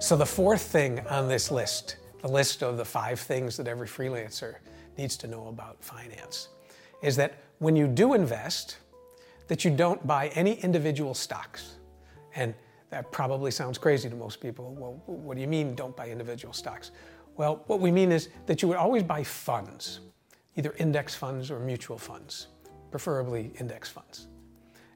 So, the fourth thing on this list, the list of the five things that every freelancer needs to know about finance, is that when you do invest, that you don't buy any individual stocks. And that probably sounds crazy to most people. Well, what do you mean don't buy individual stocks? Well, what we mean is that you would always buy funds, either index funds or mutual funds, preferably index funds.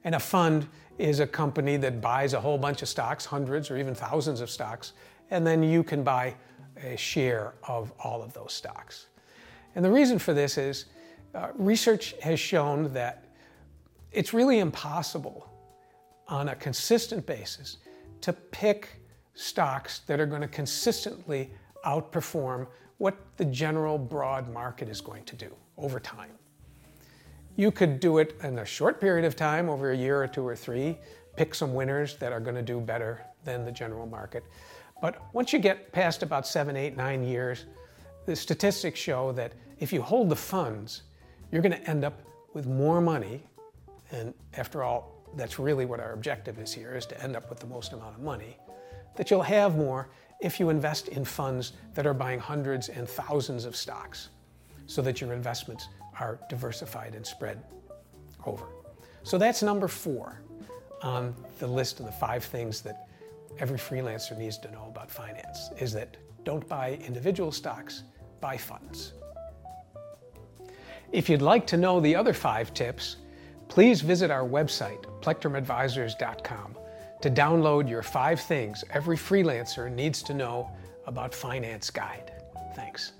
And a fund is a company that buys a whole bunch of stocks, hundreds or even thousands of stocks, and then you can buy a share of all of those stocks. And the reason for this is uh, research has shown that it's really impossible on a consistent basis to pick stocks that are going to consistently outperform what the general broad market is going to do over time. You could do it in a short period of time, over a year or two or three, pick some winners that are going to do better than the general market. But once you get past about seven, eight, nine years, the statistics show that if you hold the funds, you're going to end up with more money. And after all, that's really what our objective is here, is to end up with the most amount of money. That you'll have more if you invest in funds that are buying hundreds and thousands of stocks so that your investments are diversified and spread over. So that's number four on the list of the five things that every freelancer needs to know about finance is that don't buy individual stocks, buy funds. If you'd like to know the other five tips, please visit our website, plectrumadvisors.com, to download your five things every freelancer needs to know about finance guide. Thanks.